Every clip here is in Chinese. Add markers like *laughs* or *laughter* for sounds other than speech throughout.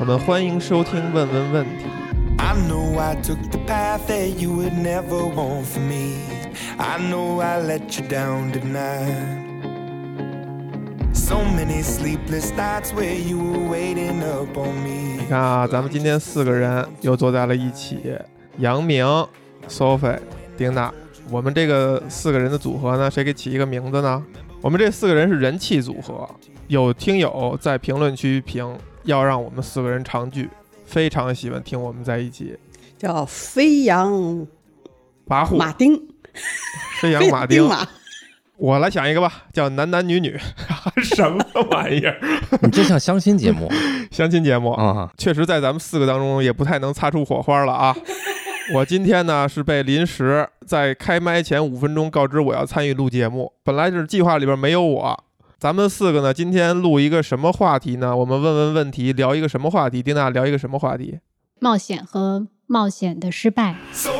我们欢迎收听《问问问题》。I know I took the path that you would never want for me. I know I let you down tonight. So many sleepless nights where you were waiting up on me. 你看啊，咱们今天四个人又坐在了一起，杨明、Sophie、丁娜。我们这个四个人的组合呢，谁给起一个名字呢？我们这四个人是人气组合。有听友在评论区评，要让我们四个人常聚，非常喜欢听我们在一起。叫飞扬跋扈，马丁，飞扬 *laughs* 马丁，马，我来想一个吧，叫男男女女，*laughs* 什么玩意儿？*laughs* 你这像相亲节目相亲节目啊！确实在咱们四个当中也不太能擦出火花了啊。我今天呢是被临时在开麦前五分钟告知我要参与录节目，本来是计划里边没有我。咱们四个呢，今天录一个什么话题呢？我们问问问题，聊一个什么话题？丁娜聊一个什么话题？冒险和冒险的失败。So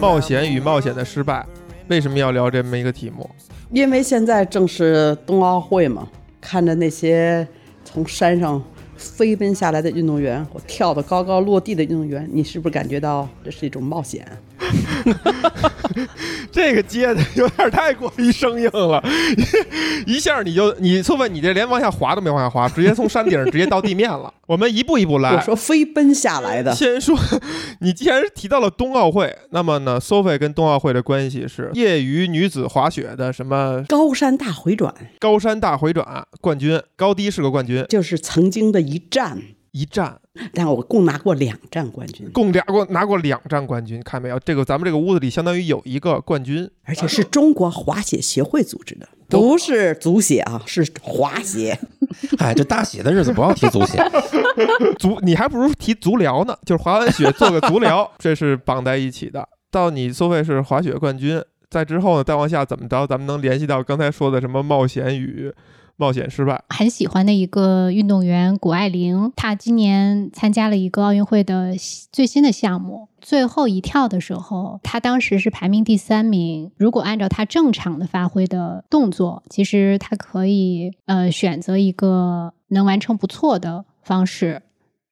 冒险与冒险的失败，为什么要聊这么一个题目？因为现在正是冬奥会嘛，看着那些从山上飞奔下来的运动员，我跳得高高落地的运动员，你是不是感觉到这是一种冒险？*laughs* 这个接的有点太过于生硬了，*laughs* 一下你就你错问你这连往下滑都没往下滑，直接从山顶上直接到地面了。*laughs* 我们一步一步来。我说飞奔下来的，先说，*laughs* 你既然提到了冬奥会，那么呢，Sophie 跟冬奥会的关系是业余女子滑雪的什么？高山大回转。高山大回转冠军，高低是个冠军，就是曾经的一战，一战但我共拿过两站冠军，共俩过拿过两站冠军，看没有？这个咱们这个屋子里相当于有一个冠军，而且是中国滑雪协会组织的，不是足协啊，是滑协。*laughs* 哎，这大喜的日子不要提足协。*laughs* 足你还不如提足疗呢，就是滑完雪做个足疗，*laughs* 这是绑在一起的。到你收费是滑雪冠军，在之后呢，再往下怎么着，咱们能联系到刚才说的什么冒险与冒险失败。很喜欢的一个运动员谷爱凌，她今年参加了一个奥运会的最新的项目，最后一跳的时候，她当时是排名第三名。如果按照她正常的发挥的动作，其实她可以呃选择一个能完成不错的方式，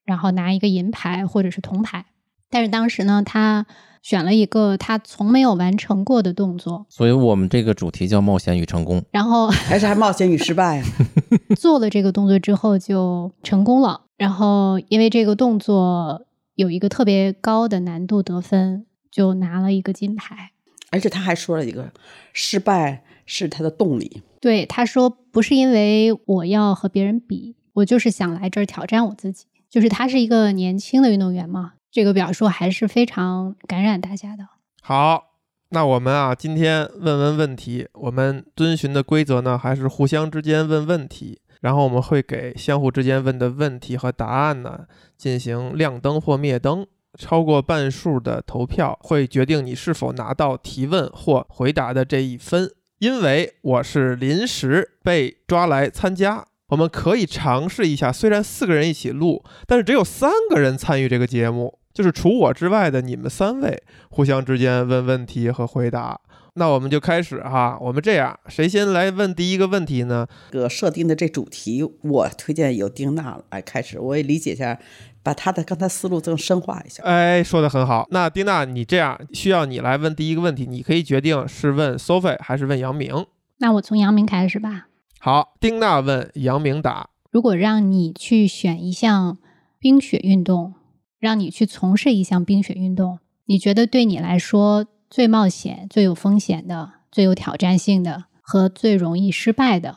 然后拿一个银牌或者是铜牌。但是当时呢，她选了一个他从没有完成过的动作，所以我们这个主题叫冒险与成功。然后 *laughs* 还是还冒险与失败啊？*laughs* 做了这个动作之后就成功了。然后因为这个动作有一个特别高的难度得分，就拿了一个金牌。而且他还说了一个，失败是他的动力。对，他说不是因为我要和别人比，我就是想来这儿挑战我自己。就是他是一个年轻的运动员嘛，这个表述还是非常感染大家的。好，那我们啊，今天问问问题，我们遵循的规则呢，还是互相之间问问题，然后我们会给相互之间问的问题和答案呢进行亮灯或灭灯。超过半数的投票会决定你是否拿到提问或回答的这一分。因为我是临时被抓来参加，我们可以尝试一下，虽然四个人一起录，但是只有三个人参与这个节目，就是除我之外的你们三位互相之间问问题和回答。那我们就开始哈，我们这样，谁先来问第一个问题呢？这个设定的这主题，我推荐由丁娜来开始，我也理解一下，把她的刚才思路更深化一下。哎，说的很好。那丁娜，你这样需要你来问第一个问题，你可以决定是问 Sophie 还是问杨明。那我从杨明开始吧。好，丁娜问，杨明答。如果让你去选一项冰雪运动，让你去从事一项冰雪运动，你觉得对你来说最冒险、最有风险的、最有挑战性的和最容易失败的，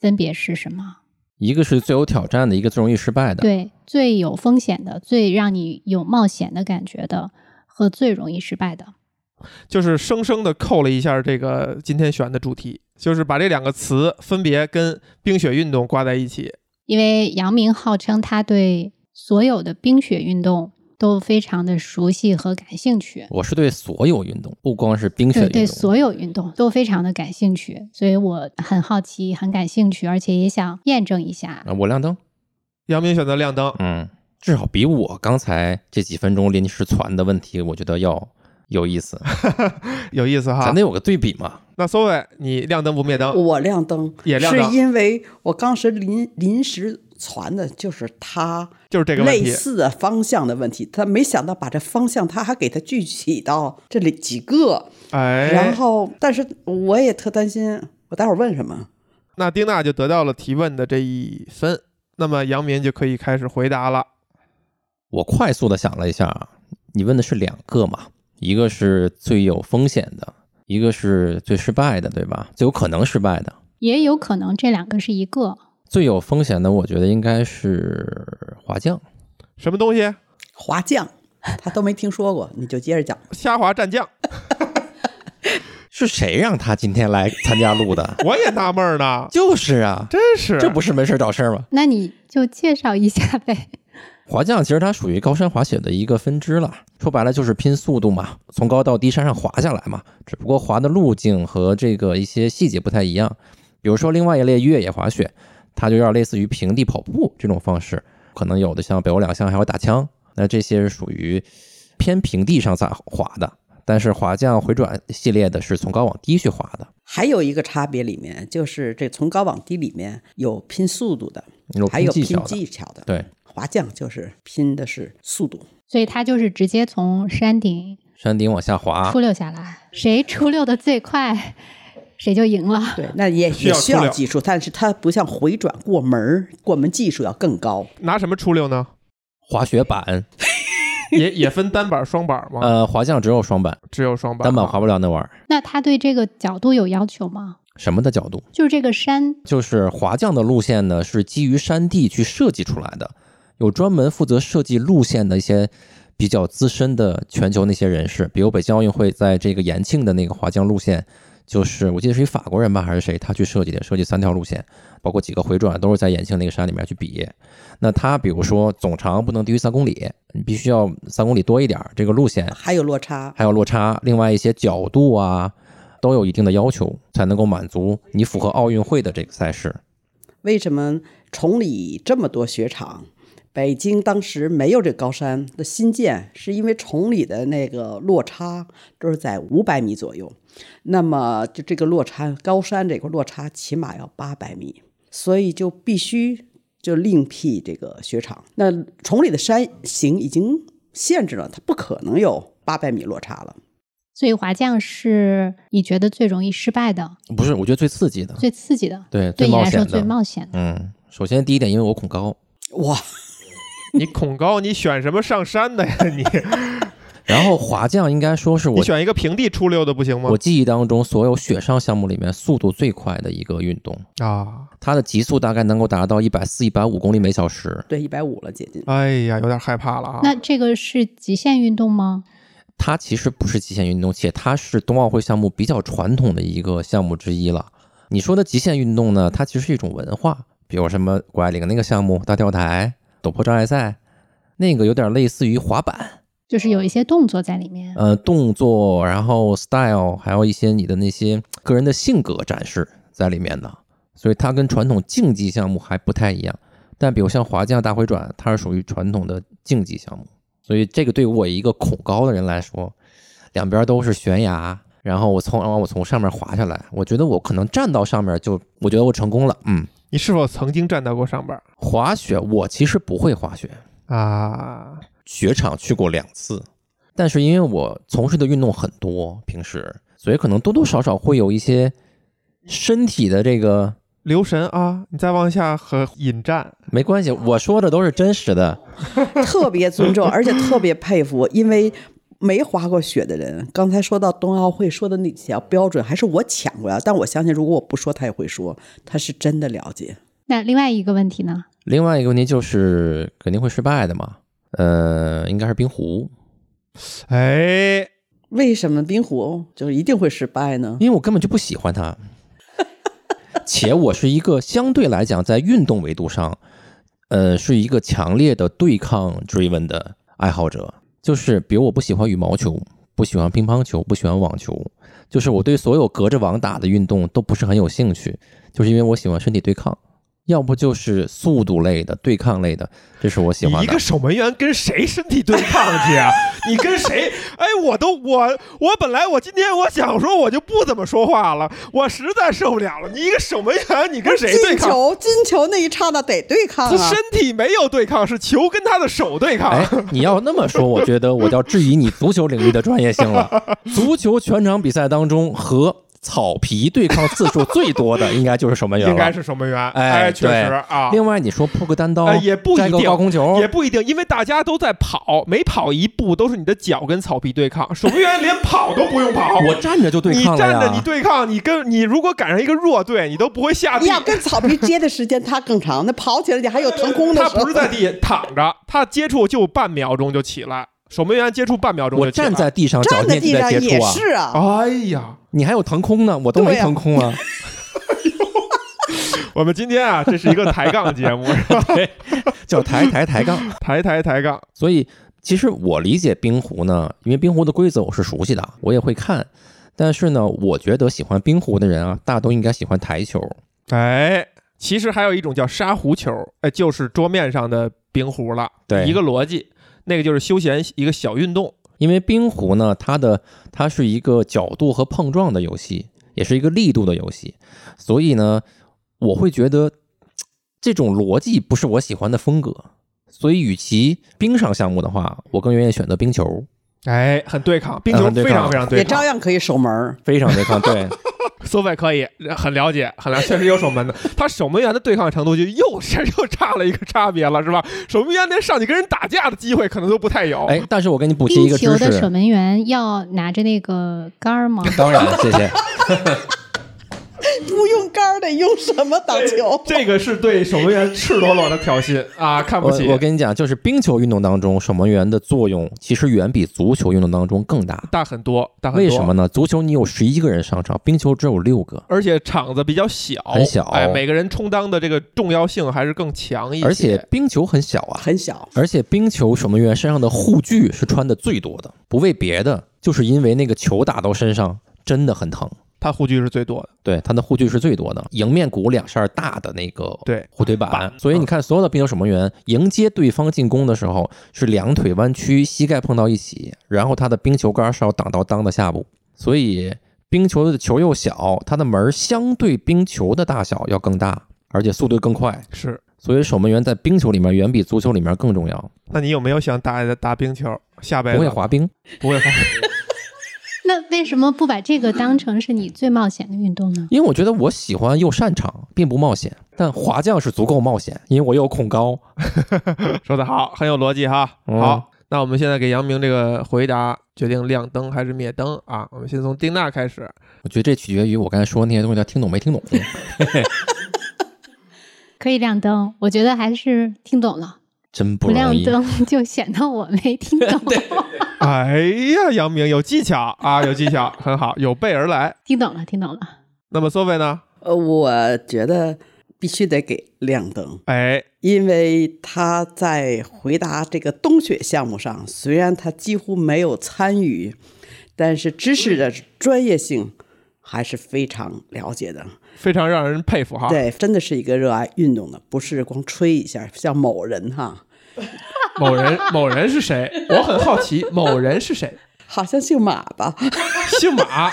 分别是什么？一个是最有挑战的，一个最容易失败的。对，最有风险的、最让你有冒险的感觉的和最容易失败的。就是生生的扣了一下这个今天选的主题，就是把这两个词分别跟冰雪运动挂在一起。因为杨明号称他对所有的冰雪运动都非常的熟悉和感兴趣。我是对所有运动，不光是冰雪对运动，对，所有运动都非常的感兴趣，所以我很好奇，很感兴趣，而且也想验证一下。啊，我亮灯，杨明选择亮灯，嗯，至少比我刚才这几分钟临时传的问题，我觉得要有意思，*laughs* 有意思哈咱得。有个对比嘛。那所伟，你亮灯不灭灯？我亮灯也亮灯是因为我当时临临时传的就是他就是这个问题。类似的方向的问题，他没想到把这方向他还给他具体到这里几个，哎，然后但是我也特担心，我待会儿问什么？那丁娜就得到了提问的这一分，那么杨明就可以开始回答了。我快速的想了一下啊，你问的是两个嘛，一个是最有风险的，一个是最失败的，对吧？最有可能失败的。也有可能这两个是一个，最有风险的，我觉得应该是滑降。什么东西？滑降，他都没听说过，你就接着讲。*laughs* 虾滑战将，是谁让他今天来参加录的？*laughs* 我也纳闷呢，*laughs* 就是啊，真是这不是没事找事儿吗？那你就介绍一下呗。滑降其实它属于高山滑雪的一个分支了，说白了就是拼速度嘛，从高到低山上滑下来嘛。只不过滑的路径和这个一些细节不太一样。比如说另外一类越野滑雪，它就有点类似于平地跑步这种方式，可能有的像北欧两项还有打枪，那这些是属于偏平地上在滑的。但是滑降回转系列的是从高往低去滑的，还有一个差别里面，就是这从高往低里面有拼速度的，有还有拼拼技巧的。技巧的。对，滑降就是拼的是速度。所以它就是直接从山顶山顶往下滑出，溜下来，谁出溜的最快，谁就赢了。对，那也需也需要出溜要技术，但是它不像回转过门儿，过门技术要更高。拿什么出溜呢？滑雪板，*laughs* 也也分单板、双板吗？呃，滑降只有双板，只有双板，单板滑不了那玩意儿。那他对这个角度有要求吗？什么的角度？就是这个山就是滑降的路线呢，是基于山地去设计出来的，有专门负责设计路线的一些比较资深的全球那些人士，比如北京奥运会在这个延庆的那个滑降路线，就是我记得是一法国人吧，还是谁，他去设计的，设计三条路线，包括几个回转都是在延庆那个山里面去比。那他比如说总长不能低于三公里，你必须要三公里多一点，这个路线还有落差，还有落差，另外一些角度啊，都有一定的要求，才能够满足你符合奥运会的这个赛事。为什么崇礼这么多雪场？北京当时没有这高山的新建，是因为崇礼的那个落差都是在五百米左右，那么就这个落差，高山这块落差起码要八百米，所以就必须就另辟这个雪场。那崇礼的山形已经限制了，它不可能有八百米落差了。所以滑降是你觉得最容易失败的、不是，我觉得最刺激的，最刺激的，对，对最冒险的，你来说最冒险的。嗯，首先第一点，因为我恐高，哇，你恐高，你选什么上山的呀？*laughs* 你然后滑降应该说是你我选一个平地出溜的不行吗我？记忆当中所有雪上项目里面速度最快的一个运动，啊，它的极速大概能够达到一百四、一百五公里每小时。对，一百五了，接近。哎呀，有点害怕了啊。那这个是极限运动吗？它其实不是极限运动，且它是冬奥会项目比较传统的一个项目之一了。你说的极限运动呢，它其实是一种文化，比如什么谷爱凌那个项目大跳台、陡坡障碍赛，那个有点类似于滑板，就是有一些动作在里面。呃，动作，然后 style，还有一些你的那些个人的性格展示在里面的，所以它跟传统竞技项目还不太一样。但比如像滑降、大回转，它是属于传统的竞技项目，所以这个对于我一个恐高的人来说，两边都是悬崖，然后我从然后我从上面滑下来，我觉得我可能站到上面就，我觉得我成功了。嗯，你是否曾经站到过上边儿滑雪我其实不会滑雪，啊？雪场去过两次，但是因为我从事的运动很多，平时所以可能多多少少会有一些身体的这个留神啊！你再往下和引战，没关系，我说的都是真实的。*laughs* 特别尊重，而且特别佩服，因为没滑过雪的人，刚才说到冬奥会说的那几条标准，还是我抢过来，但我相信如果我不说，他也会说，他是真的了解。那另外一个问题呢？另外一个问题就是肯定会失败的嘛，呃，应该是冰壶，哎，为什么冰壶？就一定会失败呢？因为我根本就不喜欢它，*laughs* 且我是一个相对来讲在运动维度上，呃，是一个强烈的对抗 driven 的爱好者，就是比如我不喜欢羽毛球，不喜欢乒乓球，不喜欢网球，就是我对所有隔着网打的运动都不是很有兴趣，就是因为我喜欢身体对抗，要不就是速度类的、对抗类的，这是我喜欢的你一个。守门员跟谁身体对抗去啊？*laughs* 你跟谁？哎，我都我我本来我今天我想说我就不怎么说话了，我实在受不了了。你一个守门员，你跟谁对抗？进球进球那一刹那得对抗啊他身！体没有对抗，是球跟他的手对抗。哎，你要那么说，我觉得我就要质疑你足球领域的专业性了。足球全场比赛当中和草皮对抗次数最多的，应该就是守门员了。应该是守门员，哎确实啊。另外，你说扑个单刀，呃也不一个定高空球也，不一定，因为大家都在跑，每跑一步都是你的脚跟草皮对抗。守门员连跑都不用跑，*laughs* 我站着就对你抗了站着你。对抗，你跟你如果赶上一个弱队，你都不会下地你。要跟草皮接的时间它更长，那跑起来你还有腾空的他时候。不是在地下躺着，他接触就半秒钟就起来，守门员接触半秒钟我。站在地上，脚站在地上也在接触啊。是啊，哎呀，你还有腾空呢，我都没腾空啊。*laughs* 我们今天啊，这是一个抬杠节目，*laughs* 是吧？叫抬抬抬杠。抬抬抬杠。所以其实我理解冰壶呢，因为冰壶的规则我是熟悉的，我也会看。但是呢，我觉得喜欢冰壶的人啊，大都应该喜欢台球。哎，其实还有一种叫沙壶球，哎，就是桌面上的冰壶了，对一个逻辑。那个就是休闲一个小运动，因为冰壶呢，它的它是一个角度和碰撞的游戏，也是一个力度的游戏，所以呢，我会觉得这种逻辑不是我喜欢的风格。所以，与其冰上项目的话，我更愿意选择冰球，哎，很对抗，冰球非常非常对抗也照。样可以守门。非常对抗。对，*laughs* 苏菲可以很了解，很了，*laughs* 确实有守门的。他守门员的对抗程度就又是又差了一个差别了，是吧？守门员连上去跟人打架的机会可能都不太有。哎，但是我给你补齐一个知冰球的守，门员要拿着那个杆儿吗？当然，谢谢。*laughs* *laughs* 不用杆儿得用什么打球？这个是对守门员赤裸裸的挑衅啊！看不我起，我跟你讲，就是冰球运动当中，守门员的作用其实远比足球运动当中更大。大很多，大很多。为什么？呢？足球你有十一个人上场，冰球只有六个，而且场子比较小，很小哎，每个人充当的这个重要性还是更强一些。而且冰球很小啊，很小，而且冰球守门员身上的护具是穿的最多的，不为别的，就是因为那个球打到身上真的很疼。他护具是最多的，对，他的护具是最多的，迎面鼓两扇大的那个对护腿板，板所以你看，所有的冰球守门员迎接对方进攻的时候，是两腿弯曲，膝盖碰到一起，然后他的冰球杆是要挡到裆的下部，所以冰球的球又小，它的门相对冰球的大小要更大，而且速度更快，是。所以守门员在冰球里面远比足球里面更重要。那你有没有想打打冰球？下辈子不会滑冰，不会滑。那为什么不把这个当成是你最冒险的运动呢？因为我觉得我喜欢又擅长，并不冒险。但滑降是足够冒险，因为我有恐高。*laughs* 说的好，很有逻辑哈。嗯好，那我们现在给杨明这个回答，决定亮灯还是灭灯啊？我们先从丁娜开始。我觉得这取决于我刚才说的那些东西，他听懂没听懂。*laughs* *laughs* 可以亮灯，我觉得还是听懂了。真不不亮容易。灯就显得我没听懂。*laughs* 哎呀，杨明有技巧啊，有技巧，很好，有备而来。听懂了，听懂了。那么索菲呢？呃，我觉得必须得给亮灯，哎，因为他在回答这个冬雪项目上，虽然他几乎没有参与，但是知识的专业性还是非常了解的。非常让人佩服哈。对，真的是一个热爱运动的，不是光吹一下，像某人哈，*laughs* 某人，某人是谁？我很好奇，*laughs* 某人是谁？好像姓马吧，姓马，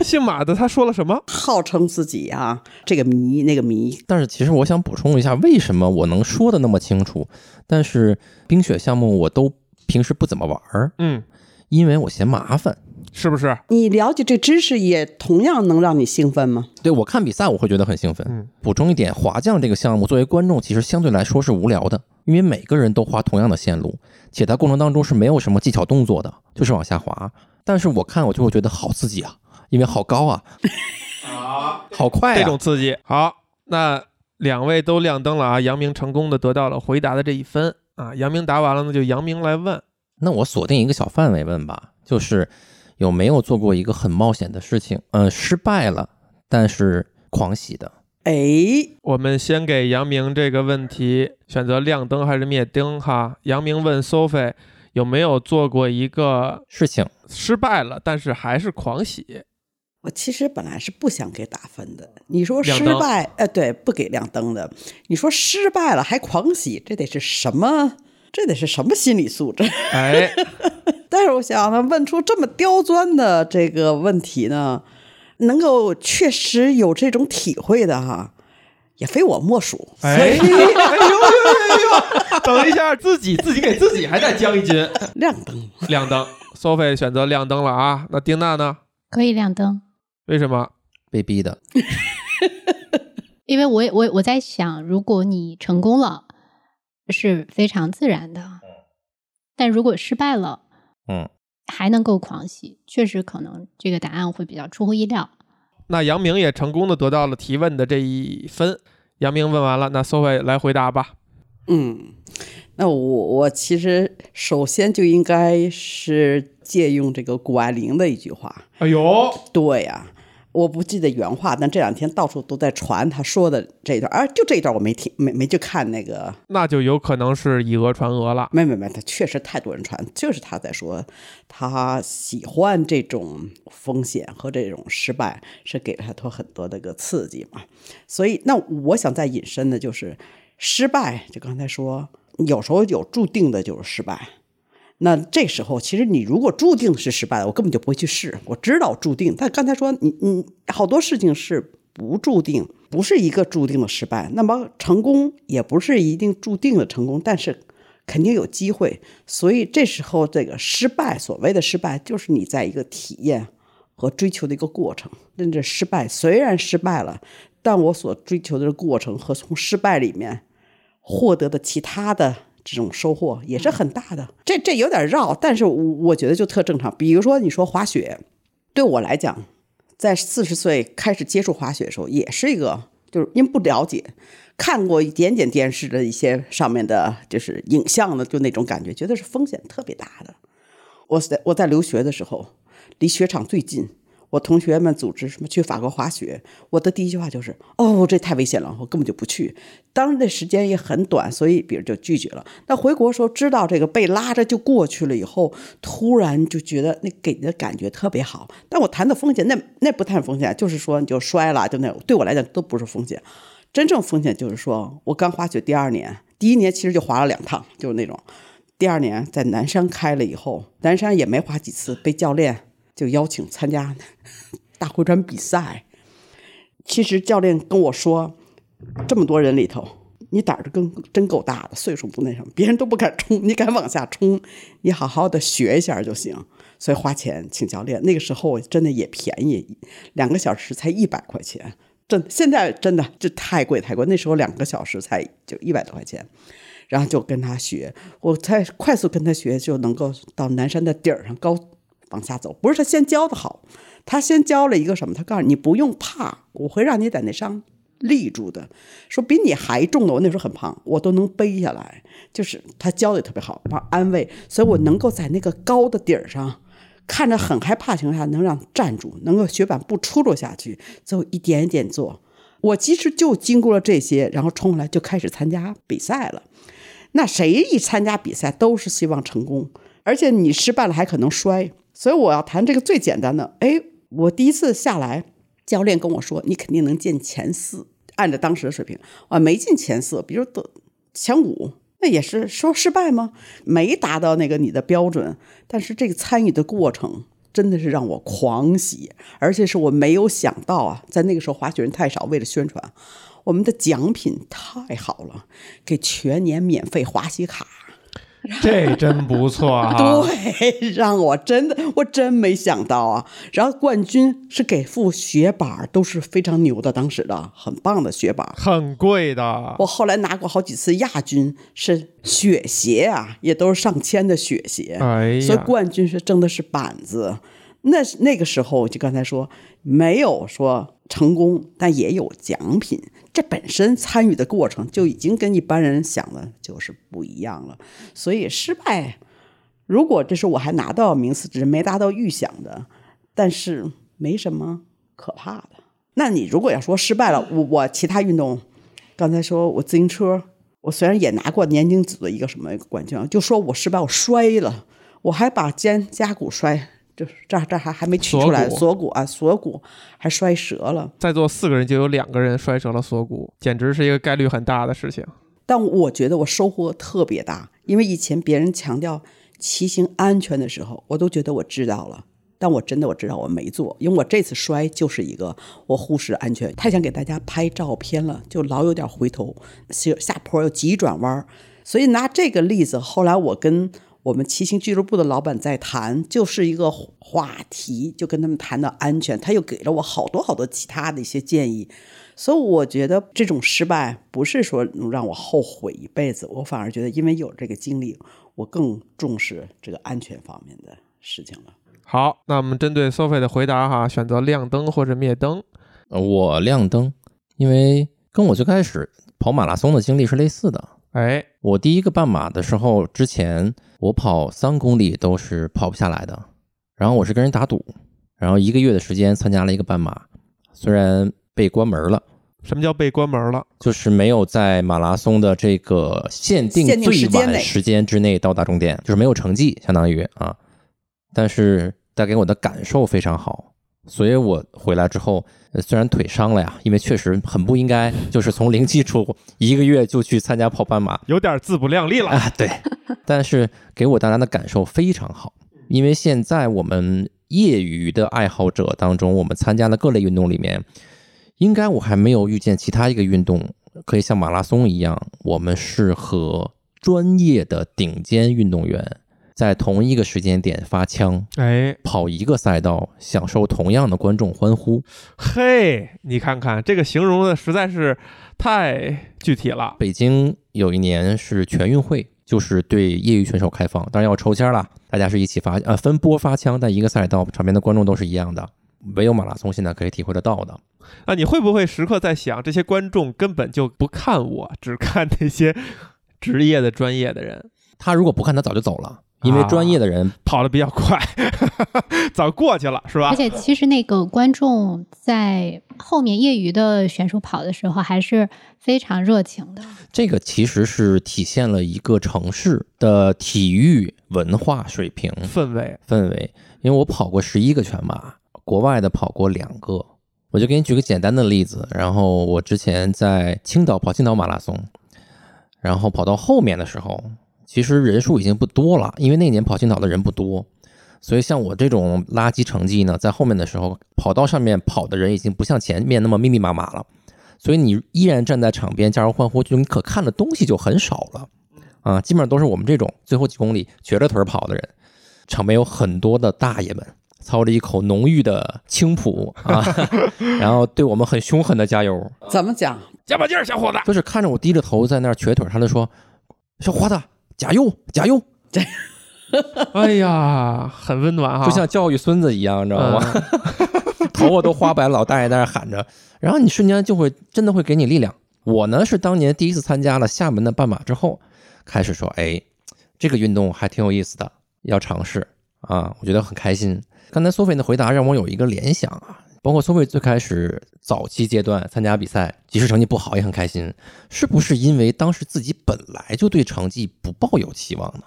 姓马的他说了什么？号称自己啊这个迷那个迷，但是其实我想补充一下，为什么我能说的那么清楚？但是冰雪项目我都平时不怎么玩儿，嗯，因为我嫌麻烦。是不是？你了解这知识也同样能让你兴奋吗？对我看比赛我会觉得很兴奋。嗯补充一点，滑降这个项目作为观众其实相对来说是无聊的，因为每个人都滑同样的线路，且它过程当中是没有什么技巧动作的，就是往下滑。但是我看我就会觉得好刺激啊，因为好高啊，啊，好快啊这种。刺激。好，那两位都亮灯了啊，杨明成功的得到了回答的这一分啊。杨明答完了，那就杨明来问。那我锁定一个小范围问吧，就是有没有做过一个很冒险的事情，呃、失败了，但是狂喜的。哎，我们先给杨明这个问题选择亮灯还是灭灯哈。杨明问 Sophie 有没有做过一个事情失败了，但是还是狂喜？我其实本来是不想给打分的。你说失败，呃，对，不给亮灯的。你说失败了还狂喜，这得是什么？这得是什么心理素质？*laughs* 哎，但是我想呢，问出这么刁钻的这个问题呢，能够确实有这种体会的哈，也非我莫属。哎，*laughs* 哎呦呦呦呦呦！等一下，自己自己给自己还再将一斤，*laughs* 亮灯，亮灯。Sophie 选择亮灯了啊，那丁娜呢？可以亮灯，为什么？被逼的，因为我也我我在想，如果你成功了，是非常自然的，但如果失败了，嗯，还能够狂喜，确实可能这个答案会比较出乎意料。那杨明也成功的得到了提问的这一分。杨明问完了，那 Sophie 来回答吧。嗯，那我我其实首先就应该是借用这个谷爱凌的一句话，哎呦，对呀、我不记得原话，但这两天到处都在传他说的这一段，啊，就这一段我没听，没没去看那个，那就有可能是以讹传讹了。没没没，他确实太多人传，就是他在说他喜欢这种风险和这种失败，是给了他很多的个刺激嘛。所以，那我想再引申的就是失败，就刚才说，有时候有注定的就是失败。那这时候，其实你如果注定是失败的，我根本就不会去试。我知道注定，但刚才说你你好多事情是不注定，不是一个注定的失败。那么成功也不是一定注定的成功，但是肯定有机会。所以这时候这个失败，所谓的失败，就是你在一个体验和追求的一个过程。那这失败虽然失败了，但我所追求的过程和从失败里面获得的其他的这种收获也是很大的。这这有点绕，但是我我觉得就特正常。比如说你说滑雪，对我来讲，在四十岁开始接触滑雪的时候，也是一个就是因为不了解，看过一点点电视的一些上面的就是影像的，就那种感觉，觉得是风险特别大的。我在我在留学的时候，离雪场最近。我同学们组织什么去法国滑雪，我的第一句话就是：“哦，这太危险了，我根本就不去。”当然，那时间也很短，所以比如就拒绝了。那回国时候知道这个被拉着就过去了以后，突然就觉得那给你的感觉特别好。但我谈的风险，那那不谈风险，就是说你就摔了，就那对我来讲都不是风险。真正风险就是说我刚滑雪第二年，第一年其实就滑了两趟，就是那种。第二年在南山开了以后，南山也没滑几次，被教练就邀请参加 *laughs* 大回转比赛。其实教练跟我说，这么多人里头，你胆儿真真够大的，岁数不那什么，别人都不敢冲，你敢往下冲，你好好的学一下就行。所以花钱请教练，那个时候真的也便宜，两个小时才一百块钱。真现在真的就太贵太贵，那时候两个小时才就一百多块钱。然后就跟他学，我才快速跟他学，就能够到南山的顶儿上高往下走。不是他先教的好，他先教了一个什么？他告诉你，不用怕，我会让你在那上立住的。说比你还重的，我那时候很胖，我都能背下来。就是他教的特别好，把安慰，所以我能够在那个高的顶儿上，看着很害怕情况下，能让站住，能够雪板不出落下去，最后一点一点做。我其实就经过了这些，然后冲过来就开始参加比赛了。那谁一参加比赛都是希望成功，而且你失败了还可能摔，所以我要谈这个最简单的。哎，我第一次下来，教练跟我说，你肯定能进前四，按照当时的水平，啊，没进前四，比如得前五，那也是说失败吗？没达到那个你的标准，但是这个参与的过程真的是让我狂喜，而且是我没有想到啊，在那个时候滑雪人太少，为了宣传。我们的奖品太好了，给全年免费滑雪卡。*laughs* 这真不错啊！对，让我真的我真没想到啊！然后冠军是给副雪板，都是非常牛的，当时的很棒的雪板。很贵的。我后来拿过好几次亚军，是雪鞋啊，也都是上千的雪鞋。哎呀，所以冠军是挣的是板子。那那个时候就刚才说没有说成功，但也有奖品。这本身参与的过程就已经跟一般人想的就是不一样了。所以失败，如果这是我还拿到名次，只是没达到预想的，但是没什么可怕的。那你如果要说失败了，我我其他运动，刚才说我自行车，我虽然也拿过年龄组的一个什么一个冠军，就说我失败，我摔了，我还把肩胛骨摔，就是这这还还没取出来，锁骨锁骨啊，锁骨还摔折了。在座四个人就有两个人摔折了锁骨，简直是一个概率很大的事情。但我觉得我收获特别大，因为以前别人强调骑行安全的时候，我都觉得我知道了，但我真的我知道我没做，因为我这次摔就是一个我忽视安全，太想给大家拍照片了，就老有点回头，下下坡又急转弯，所以拿这个例子，后来我跟我们骑行俱乐部的老板在谈，就是一个话题，就跟他们谈到安全，他又给了我好多好多其他的一些建议。所以我觉得这种失败不是说能让我后悔一辈子，我反而觉得因为有这个经历，我更重视这个安全方面的事情了。好，那我们针对 Sophie 的回答哈，选择亮灯或者灭灯。呃我亮灯，因为跟我最开始跑马拉松的经历是类似的。哎，我第一个半马的时候，之前我跑三公里都是跑不下来的，然后我是跟人打赌，然后一个月的时间参加了一个半马，虽然被关门了，什么叫被关门了？就是没有在马拉松的这个限定最晚时间之内到达终点，就是没有成绩，相当于啊。但是带给我的感受非常好，所以我回来之后，呃虽然腿伤了呀，因为确实很不应该，就是从零基础一个月就去参加跑半马，有点自不量力了。啊，对，但是给我带来的感受非常好，因为现在我们业余的爱好者当中，我们参加的各类运动里面，应该我还没有遇见其他一个运动可以像马拉松一样，我们是和专业的顶尖运动员在同一个时间点发枪。哎，跑一个赛道，享受同样的观众欢呼。嘿，你看看这个形容的实在是太具体了。北京有一年是全运会，就是对业余选手开放，当然要抽签了，大家是一起发呃分波发枪，但一个赛道场边的观众都是一样的，唯有马拉松现在可以体会得到的。啊，你会不会时刻在想，这些观众根本就不看我，只看那些职业的、专业的人，他如果不看，他早就走了，因为专业的人跑得比较快，早过去了，是吧而？且其实那个观众在后面业余的选手跑的时候还是非常热情的。这个其实是体现了一个城市的体育文化水平氛围，氛围。因为我跑过十一个全马，国外的跑过两个。我就给你举个简单的例子，然后我之前在青岛跑青岛马拉松，然后跑到后面的时候，其实人数已经不多了，因为那年跑青岛的人不多，所以像我这种垃圾成绩呢，在后面的时候，跑道上面跑的人已经不像前面那么密密麻麻了，所以你依然站在场边加油欢呼，就你可看的东西就很少了，啊，基本上都是我们这种最后几公里瘸着腿儿跑的人，场边有很多的大爷们。操着一口浓郁的青浦啊，*laughs* 然后对我们很凶狠的加油，怎么讲？加把劲儿，小伙子！就是看着我低着头在那儿瘸腿儿，他就说：“小伙子，加油，加油！” *laughs* 哎呀，很温暖哈，就像教育孙子一样，你知道吗？*laughs* 头发都花白，老大爷在那喊着，然后你瞬间就会真的会给你力量。我呢是当年第一次参加了厦门的半马之后，开始说，哎，这个运动还挺有意思的，要尝试啊，我觉得很开心。刚才苏菲的回答让我有一个联想啊，包括苏菲最开始早期阶段参加比赛，即使成绩不好也很开心，是不是因为当时自己本来就对成绩不抱有期望呢？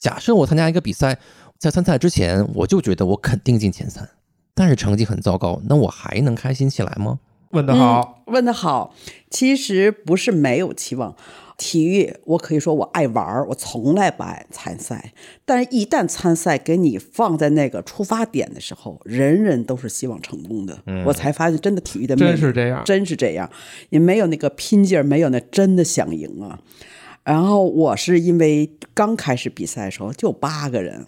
假设我参加一个比赛，在参赛之前我就觉得我肯定进前三，但是成绩很糟糕，那我还能开心起来吗？问得好，问得好。其实不是没有期望，体育我可以说我爱玩儿，我从来不爱参赛。但是，一旦参赛给你放在那个出发点的时候，人人都是希望成功的。我才发现，真的体育的真是这样。真是这样，也没有那个拼劲儿，没有那真的想赢啊。然后我是因为刚开始比赛的时候就八个人，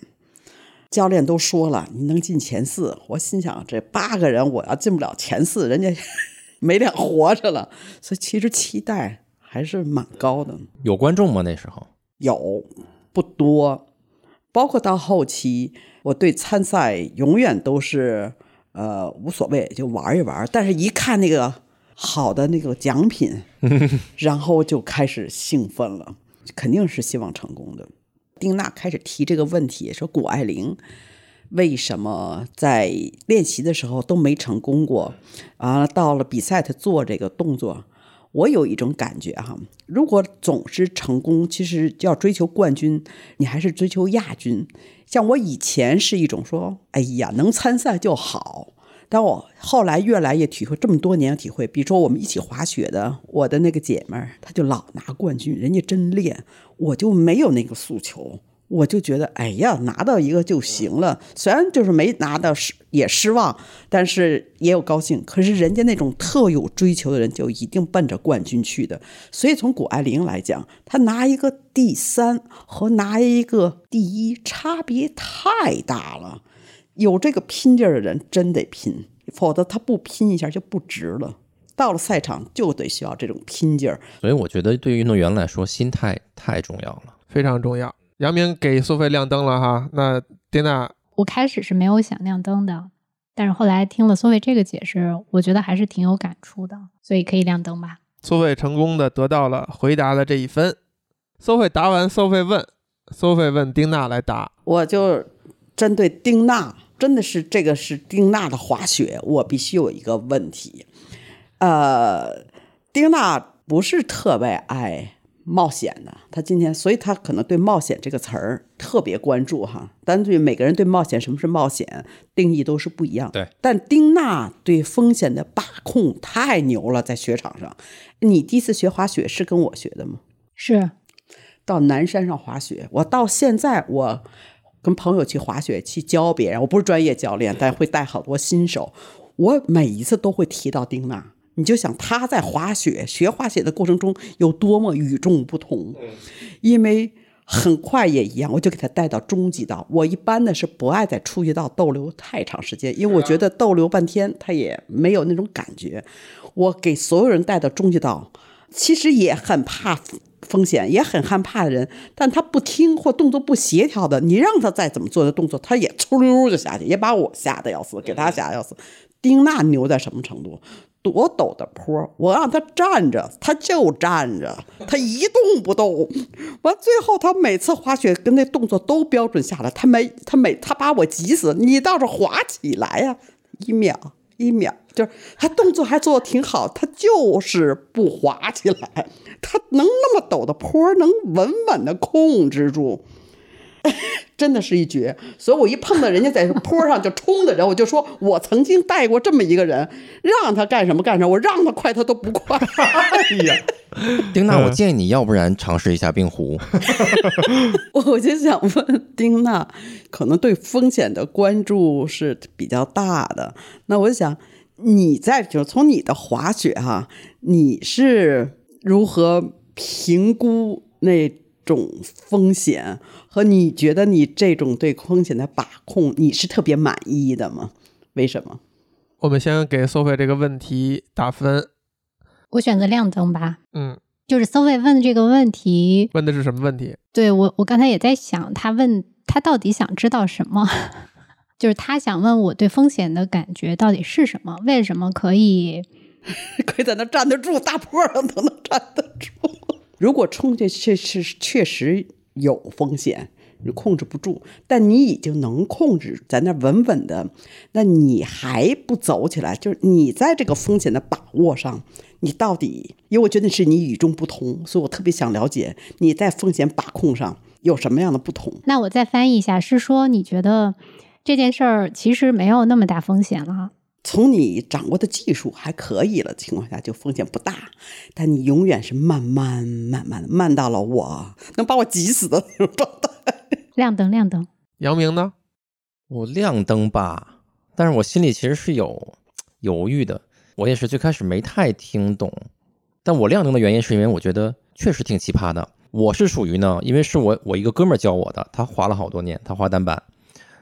教练都说了你能进前四，我心想这八个人我要进不了前四，人家 *laughs* 没脸活着了。所以其实期待还是蛮高的，有观众吗？那时候有不多，包括到后期，我对参赛永远都是呃无所谓，就玩一玩。但是一看那个好的那个奖品，*laughs* 然后就开始兴奋了，肯定是希望成功的。丁娜开始提这个问题，说谷爱凌为什么在练习的时候都没成功过，啊，到了比赛她做这个动作，我有一种感觉哈，如果总是成功，其实要追求冠军，你还是追求亚军。像我以前是一种说，哎呀，能参赛就好。但我后来越来越体会，这么多年体会，比如说我们一起滑雪的，我的那个姐们儿，她就老拿冠军，人家真练，我就没有那个诉求。我就觉得，哎呀，拿到一个就行了。虽然就是没拿到失也失望，但是也有高兴。可是人家那种特有追求的人，就一定奔着冠军去的。所以从谷爱凌来讲，她拿一个第三和拿一个第一差别太大了。有这个拼劲儿的人真得拼，否则他不拼一下就不值了。到了赛场就得需要这种拼劲儿。所以我觉得对于运动员来说，心态太重要了。非常重要。杨明给苏菲亮灯了哈，那丁娜我开始是没有想亮灯的，但是后来听了苏菲这个解释，我觉得还是挺有感触的，所以可以亮灯吧。苏菲成功的得到了回答的这一分。苏菲答完，苏菲问，苏菲问丁娜来答。我就针对丁娜，真的是这个是丁娜的滑雪，我必须有一个问题。呃，丁娜不是特别爱冒险的，他今天，所以他可能对冒险这个词儿特别关注哈。但对每个人对冒险什么是冒险定义都是不一样。对，但丁娜对风险的把控太牛了，在雪场上。你第一次学滑雪是跟我学的吗？是到南山上滑雪，我到现在我跟朋友去滑雪去教别人，我不是专业教练，但会带好多新手。我每一次都会提到丁娜，你就想他在滑雪学滑雪的过程中有多么与众不同，因为很快也一样，我就给他带到中级道。我一般呢是不爱在初级道逗留太长时间，因为我觉得逗留半天他也没有那种感觉。我给所有人带到中级道，其实也很怕风险，也很害怕的人，但他不听或动作不协调的，你让他再怎么做的动作，他也嗖溜就下去，也把我吓得要死，给他吓得要死。丁娜牛在什么程度？多陡的坡，我让他站着，他就站着，*laughs* 他一动不动。完，最后他每次滑雪跟那动作都标准下来，他没，他每他把我急死。你倒是滑起来呀，一秒一秒，就是他动作还做的挺好，他就是不滑起来。他能那么陡的坡，能稳稳的控制住。真的是一绝，所以我一碰到人家在坡上就冲的人，我就说，我曾经带过这么一个人，让他干什么干什么，我让他快他都不快。哎呀，丁娜，我建议你要不然尝试一下冰壶。*laughs* 我就想问丁娜，可能对风险的关注是比较大的。那我想你在就从你的滑雪哈，你是如何评估那种风险？和你觉得你这种对风险的把控，你是特别满意的吗？为什么？我们先给 Sophie 这个问题打分。我选择亮灯吧。嗯，就是 Sophie 问的这个问题，问的是什么问题？对我，我刚才也在想，他问他到底想知道什么？*laughs* 就是他想问我对风险的感觉到底是什么？为什么可以 *laughs* 可以在那站得住，大坡上都能站得住？如果冲下去是确实。有风险，你控制不住，但你已经能控制，在那稳稳的，那你还不走起来？就是你在这个风险的把握上，你到底？因为我觉得是你与众不同，所以我特别想了解你在风险把控上有什么样的不同。那我再翻译一下，是说你觉得这件事儿其实没有那么大风险了？从你掌握的技术还可以了情况下，就风险不大，但你永远是慢慢慢慢的，慢到了我能把我急死的那种状态。*laughs* 亮灯，亮灯。杨明呢？我亮灯吧，但是我心里其实是有犹豫的。我也是最开始没太听懂，但我亮灯的原因是因为我觉得确实挺奇葩的。我是属于呢，因为是我我一个哥们儿教我的，他滑了好多年，他滑单板，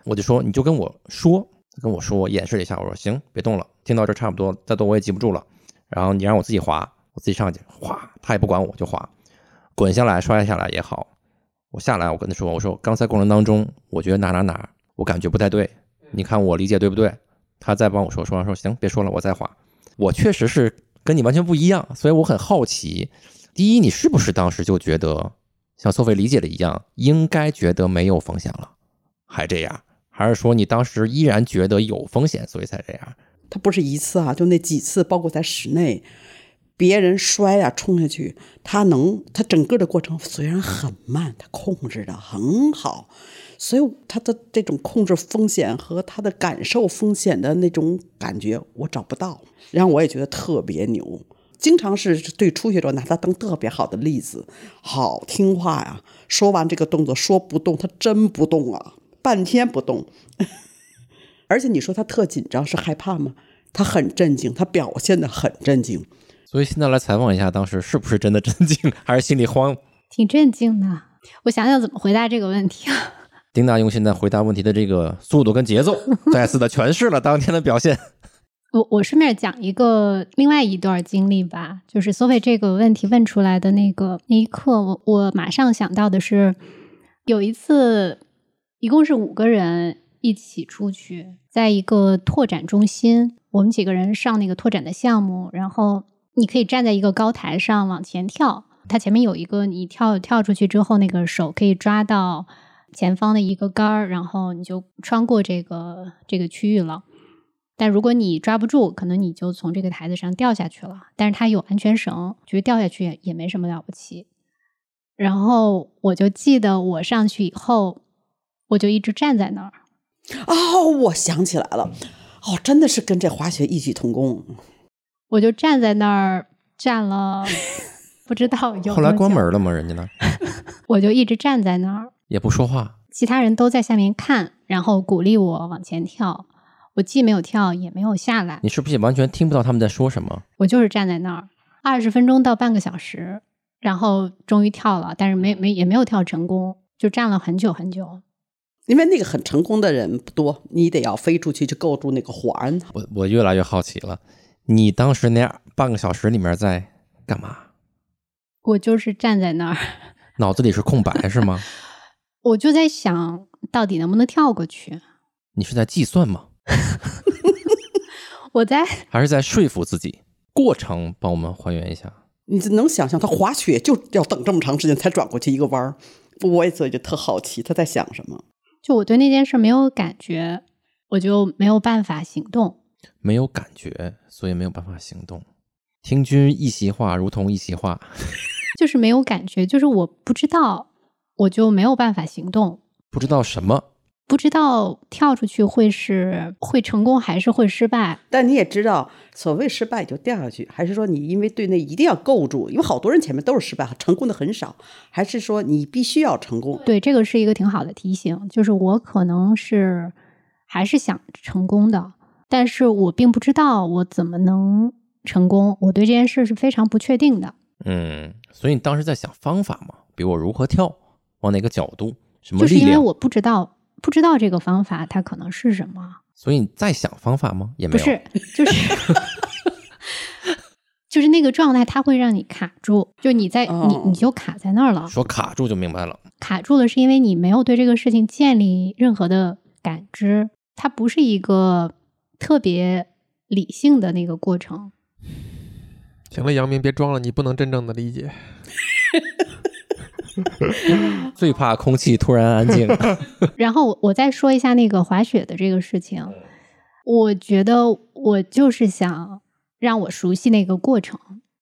我就说你就跟我说。他跟我说，演示了一下，我说行，别动了，听到这差不多，再动我也记不住了。然后你让我自己滑，我自己上去，哗，他也不管我，就滑，滚下来，摔下来也好。我下来，我跟他说，我说刚才过程当中，我觉得哪哪哪，我感觉不太对，你看我理解对不对？他再帮我说，说完说行，别说了，我再滑。我确实是跟你完全不一样，所以我很好奇，第一，你是不是当时就觉得像苏菲理解的一样，应该觉得没有风险了，还这样？还是说你当时依然觉得有风险，所以才这样？他不是一次啊，就那几次，包括在室内，别人摔呀、冲下去，他能，他整个的过程虽然很慢，他控制的很好，所以他的这种控制风险和他的感受风险的那种感觉，我找不到，然后我也觉得特别牛。经常是对初学者拿他当特别好的例子，好听话呀！说完这个动作，说不动，他真不动啊，半天不动。*laughs* 而且你说他特紧张是害怕吗？他很震惊，他表现的很震惊。所以现在来采访一下，当时是不是真的震惊，还是心里慌？挺震惊的。我想想怎么回答这个问题啊。丁大用现在回答问题的这个速度跟节奏，*laughs* 再次的诠释了当天的表现。*laughs* 我我顺便讲一个另外一段经历吧，就是所谓这个问题问出来的那个那一刻，我我马上想到的是，有一次，一共是五个人一起出去，在一个拓展中心，我们几个人上那个拓展的项目，然后你可以站在一个高台上往前跳，它前面有一个你跳跳出去之后，那个手可以抓到前方的一个杆儿，然后你就穿过这个这个区域了。但如果你抓不住，可能你就从这个台子上掉下去了。但是它有安全绳，就是掉下去也没什么了不起。然后我就记得我上去以后，我就一直站在那儿。哦，我想起来了，哦，真的是跟这滑雪异曲同工。我就站在那儿站了，*laughs* 不知道有后来关门了吗？人家那儿 *laughs* 我就一直站在那儿，也不说话。其他人都在下面看，然后鼓励我往前跳。我既没有跳，也没有下来，你是不是也完全听不到他们在说什么？我就是站在那儿，二十分钟到半个小时，然后终于跳了，但是没没也没有跳成功，就站了很久很久。因为那个很成功的人不多，你得要飞出去去构筑那个环。我我越来越好奇了，你当时那半个小时里面在干嘛？我就是站在那儿，脑子里是空白是吗？*laughs* 我就在想到底能不能跳过去。你是在计算吗？*laughs* 我在还是在说服自己？过程帮我们还原一下。你就能想象他滑雪就要等这么长时间才转过去一个弯儿，我也所以就特好奇他在想什么。就我对那件事没有感觉，我就没有办法行动。没有感觉，所以没有办法行动。听君一席话，如同一席话。*laughs* 就是没有感觉，就是我不知道，我就没有办法行动，不知道什么，不知道跳出去会是会成功还是会失败。但你也知道，所谓失败就掉下去，还是说你因为对那一定要构住？因为好多人前面都是失败，成功的很少，还是说你必须要成功？对，这个是一个挺好的提醒，就是我可能是还是想成功的，但是我并不知道我怎么能成功，我对这件事是非常不确定的。嗯，所以你当时在想方法嘛？比如我如何跳，往哪个角度，什么就是？因为我不知道不知道这个方法它可能是什么，所以你在想方法吗？也没有。不是，就是 *laughs* 就是那个状态，它会让你卡住，就你在、哦你你就卡在那儿了。说卡住就明白了。卡住了，是因为你没有对这个事情建立任何的感知，它不是一个特别理性的那个过程。行了，杨明，别装了，你不能真正的理解。*laughs* 最怕空气突然安静。*laughs* 然后我我再说一下那个滑雪的这个事情，我觉得我就是想让我熟悉那个过程，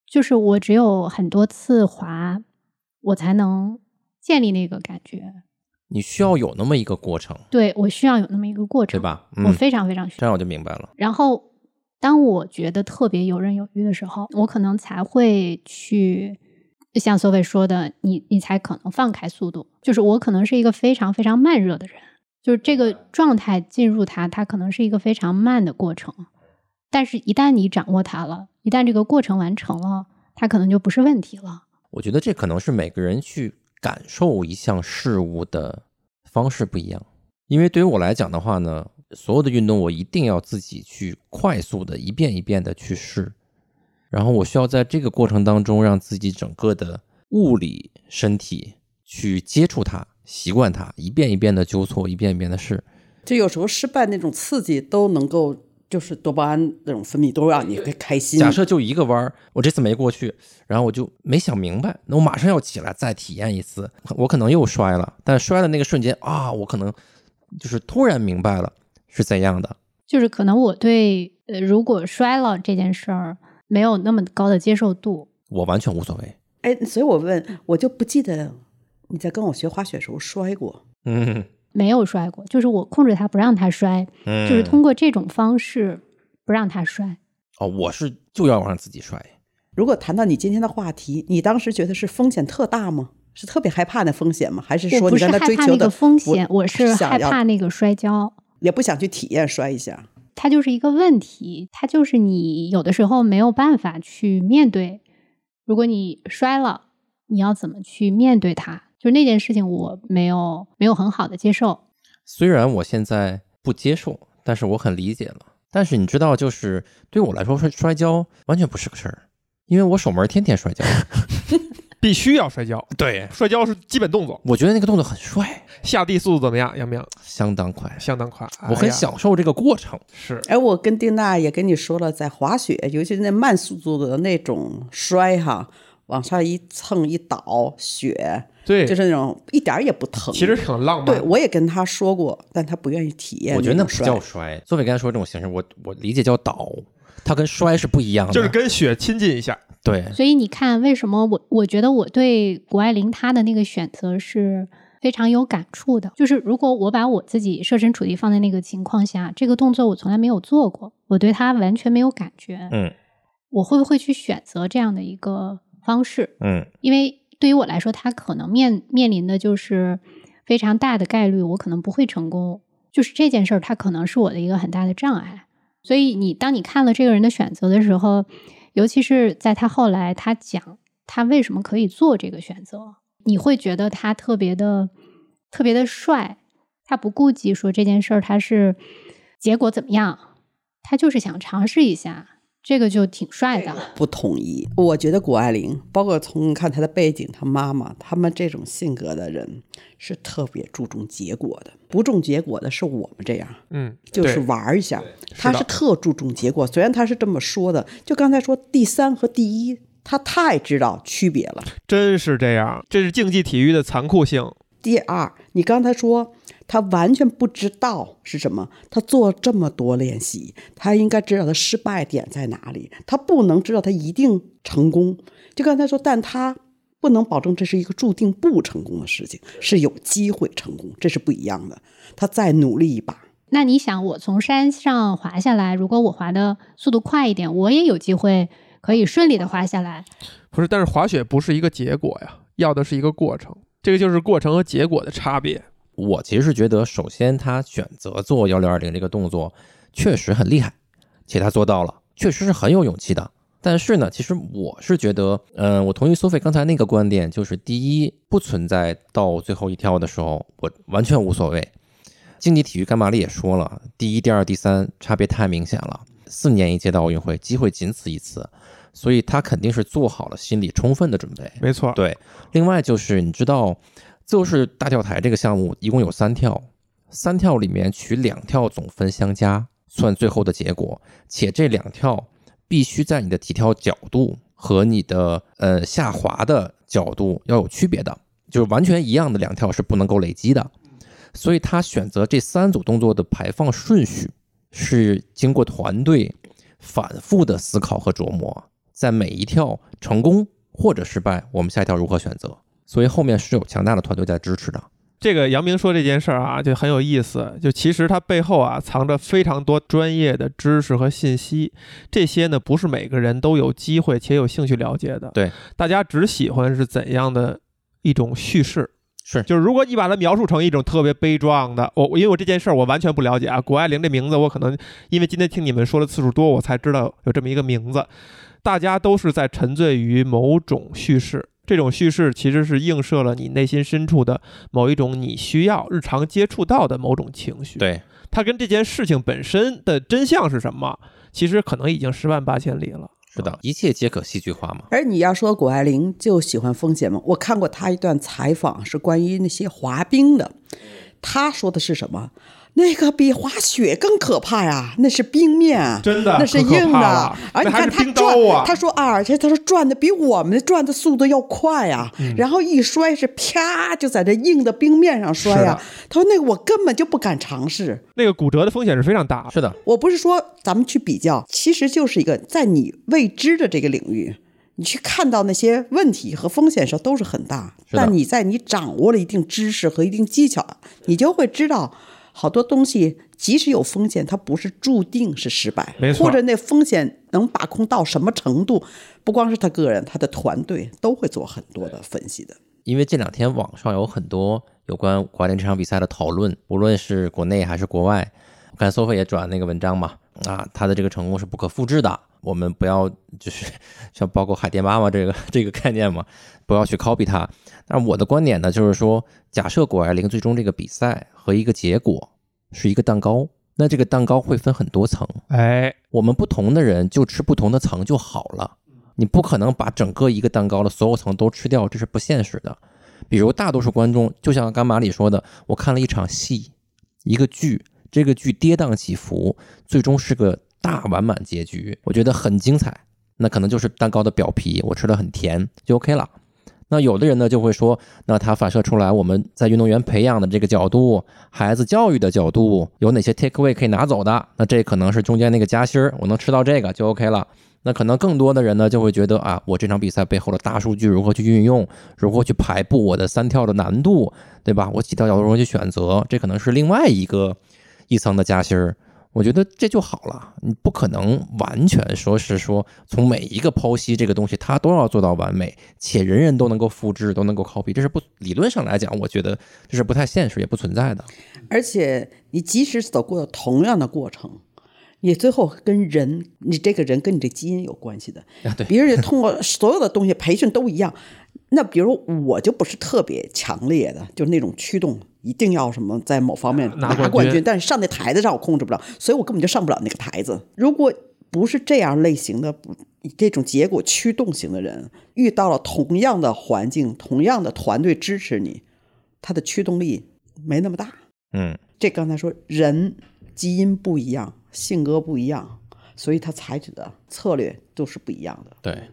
就是我只有很多次滑，我才能建立那个感觉。你需要有那么一个过程，对我需要有那么一个过程，对？吧？我嗯，非常非常需要。这样我就明白了。然后，当我觉得特别游刃有余的时候，我可能才会去就像所谓说的，你你才可能放开速度。就是我可能是一个非常非常慢热的人，就是这个状态进入它，它可能是一个非常慢的过程。但是，一旦你掌握它了，一旦这个过程完成了，它可能就不是问题了。我觉得这可能是每个人去感受一项事物的方式不一样。因为对于我来讲的话呢，所有的运动我一定要自己去快速的一遍一遍的去试，然后我需要在这个过程当中让自己整个的物理身体去接触它、习惯它，一遍一遍的纠错，一遍一遍的试。就有时候失败那种刺激都能够，就是多巴胺那种分泌都让你开心。假设就一个弯儿，我这次没过去，然后我就没想明白，那我马上要起来再体验一次，我可能又摔了，但摔的那个瞬间啊，我可能就是突然明白了是怎样的。就是可能我对呃，如果摔了这件事儿没有那么高的接受度。我完全无所谓。哎，所以我问，我就不记得你在跟我学滑雪时候摔过。嗯没有摔过，就是我控制他不让他摔，嗯，就是通过这种方式不让他摔。哦，我是就要让自己摔。如果谈到你今天的话题，你当时觉得是风险特大吗？是特别害怕那风险吗？还是说你在他害怕那个追求的风险，我是害想要怕那个摔跤。也不想去体验摔一下？它就是一个问题，它就是你有的时候没有办法去面对。如果你摔了，你要怎么去面对它？就那件事情，我没有没有很好的接受。虽然我现在不接受，但是我很理解了。但是你知道，就是对我来说，摔摔跤完全不是个事儿，因为我守门天天摔跤。*laughs* 必须要摔跤，对，摔跤是基本动作。我觉得那个动作很帅，下地速度怎么样？杨明，相当快，相当快，我很享受这个过程。是哎，我跟丁娜也跟你说了，在滑雪，尤其是那慢速度的那种摔哈，往上一蹭一倒雪，对，就是那种一点儿也不疼。其实挺浪漫对。我也跟他说过，但他不愿意体验。我觉得那不摔叫摔，作为刚才说这种形式，我我理解叫倒，它跟摔是不一样的。就是跟雪亲近一下，对，所以你看，为什么我我觉得我对谷爱凌她的那个选择是非常有感触的。就是如果我把我自己设身处地放在那个情况下，这个动作我从来没有做过，我对它完全没有感觉，嗯我会不会去选择这样的一个方式？嗯因为对于我来说，它可能面面临的就是非常大的概率，我可能不会成功。就是这件事儿，它可能是我的一个很大的障碍。所以你当你看了这个人的选择的时候，尤其是在他后来他讲他为什么可以做这个选择，你会觉得他特别的特别的帅，他不顾及说这件事儿他是结果怎么样，他就是想尝试一下，这个就挺帅的。不统一。我觉得谷爱凌，包括从看她的背景，她妈妈，他们这种性格的人是特别注重结果的，不重结果的是我们这样。嗯，就是玩一下，他是特注重结果。虽然他是这么说的，就刚才说第三和第一，他太知道区别了。真是这样，这是竞技体育的残酷性。第二，你刚才说他完全不知道是什么，他做这么多练习，他应该知道他失败点在哪里，他不能知道他一定成功。就刚才说，但他不能保证这是一个注定不成功的事情，是有机会成功，这是不一样的。他再努力一把，那你想，我从山上滑下来，如果我滑的速度快一点，我也有机会可以顺利的滑下来。不是，但是滑雪不是一个结果呀，要的是一个过程。这个就是过程和结果的差别。我其实是觉得，首先他选择做幺六二零这个动作确实很厉害，且他做到了，确实是很有勇气的。但是呢，其实我是觉得，嗯、我同意苏菲刚才那个观点，就是第一，不存在到最后一跳的时候，我完全无所谓。竞技体育干嘛里也说了，第一、第二、第三差别太明显了，四年一届的奥运会，机会仅此一次，所以他肯定是做好了心理充分的准备。没错，对，另外就是你知道，就是大跳台这个项目一共有三跳，三跳里面取两跳总分相加算最后的结果，且这两跳必须在你的起跳角度和你的呃下滑的角度要有区别的，就是完全一样的两跳是不能够累积的。所以他选择这三组动作的排放顺序是经过团队反复的思考和琢磨，在每一跳成功或者失败，我们下一跳如何选择。所以后面是有强大的团队在支持的。这个杨明说这件事儿啊，就很有意思。就其实它背后啊，藏着非常多专业的知识和信息。这些呢，不是每个人都有机会且有兴趣了解的。对，大家只喜欢是怎样的一种叙事。是就是如果你把它描述成一种特别悲壮的，我因为我这件事儿我完全不了解啊，谷爱凌这名字我可能因为今天听你们说的次数多，我才知道有这么一个名字。大家都是在沉醉于某种叙事，这种叙事其实是映射了你内心深处的某一种你需要日常接触到的某种情绪。，对，它跟这件事情本身的真相是什么，其实可能已经十万八千里了。是的，一切皆可戏剧化嘛。而你要说谷爱凌就喜欢风险吗？我看过她一段采访，是关于那些滑冰的。她说的是什么？那个比滑雪更可怕呀，那是冰面，真的那是硬的，而你那还是冰看他转，啊他说啊，而且他说转的比我们转的速度要快呀，嗯然后一摔是啪就在这硬的冰面上摔呀是。他说那个我根本就不敢尝试。那个骨折的风险是非常大的。是的，我不是说咱们去比较，其实就是一个在你未知的这个领域，你去看到那些问题和风险的时候都是很大。是但你在你掌握了一定知识和一定技巧，你就会知道好多东西，即使有风险，它不是注定是失败，没错或者那风险能把控到什么程度，不光是他个人，他的团队都会做很多的分析的。因为这两天网上有很多有关国联这场比赛的讨论，无论是国内还是国外。我看 Sophie 也转那个文章嘛，啊，他的这个成功是不可复制的，我们不要就是 *laughs* 像包括海淀妈妈这个 *laughs* 这个概念嘛，不要去 copy 它。但是我的观点呢，就是说，假设谷爱凌最终这个比赛和一个结果是一个蛋糕，那这个蛋糕会分很多层，哎，我们不同的人就吃不同的层就好了。你不可能把整个一个蛋糕的所有层都吃掉，这是不现实的。比如大多数观众，就像甘马里说的，我看了一场戏，一个剧，这个剧跌宕起伏，最终是个大完满结局，我觉得很精彩。那可能就是蛋糕的表皮，我吃的很甜就 OK 了。那有的人呢就会说，那它反射出来我们在运动员培养的这个角度，孩子教育的角度，有哪些 take away 可以拿走的？那这可能是中间那个夹心儿，我能吃到这个就 OK 了。那可能更多的人呢就会觉得啊，我这场比赛背后的大数据如何去运用，如何去排布我的三跳的难度，对吧？我几条角度如何去选择，这可能是另外一个一层的夹心儿。我觉得这就好了，你不可能完全说是说从每一个剖析这个东西，它都要做到完美，且人人都能够复制，都能够 copy，这是不理论上来讲，我觉得这是不太现实，也不存在的。而且你即使走过同样的过程，你最后跟人，你这个人跟你这基因有关系的。啊，对，别人通过所有的东西培训都一样。那比如我就不是特别强烈的，就是那种驱动，一定要什么在某方面拿冠军拿冠军，但是上那台子上我控制不了，所以我根本就上不了那个台子。如果不是这样类型的，不这种结果驱动型的人，遇到了同样的环境、同样的团队支持你，他的驱动力没那么大。嗯，这刚才说人基因不一样，性格不一样，所以他采取的策略都是不一样的。对，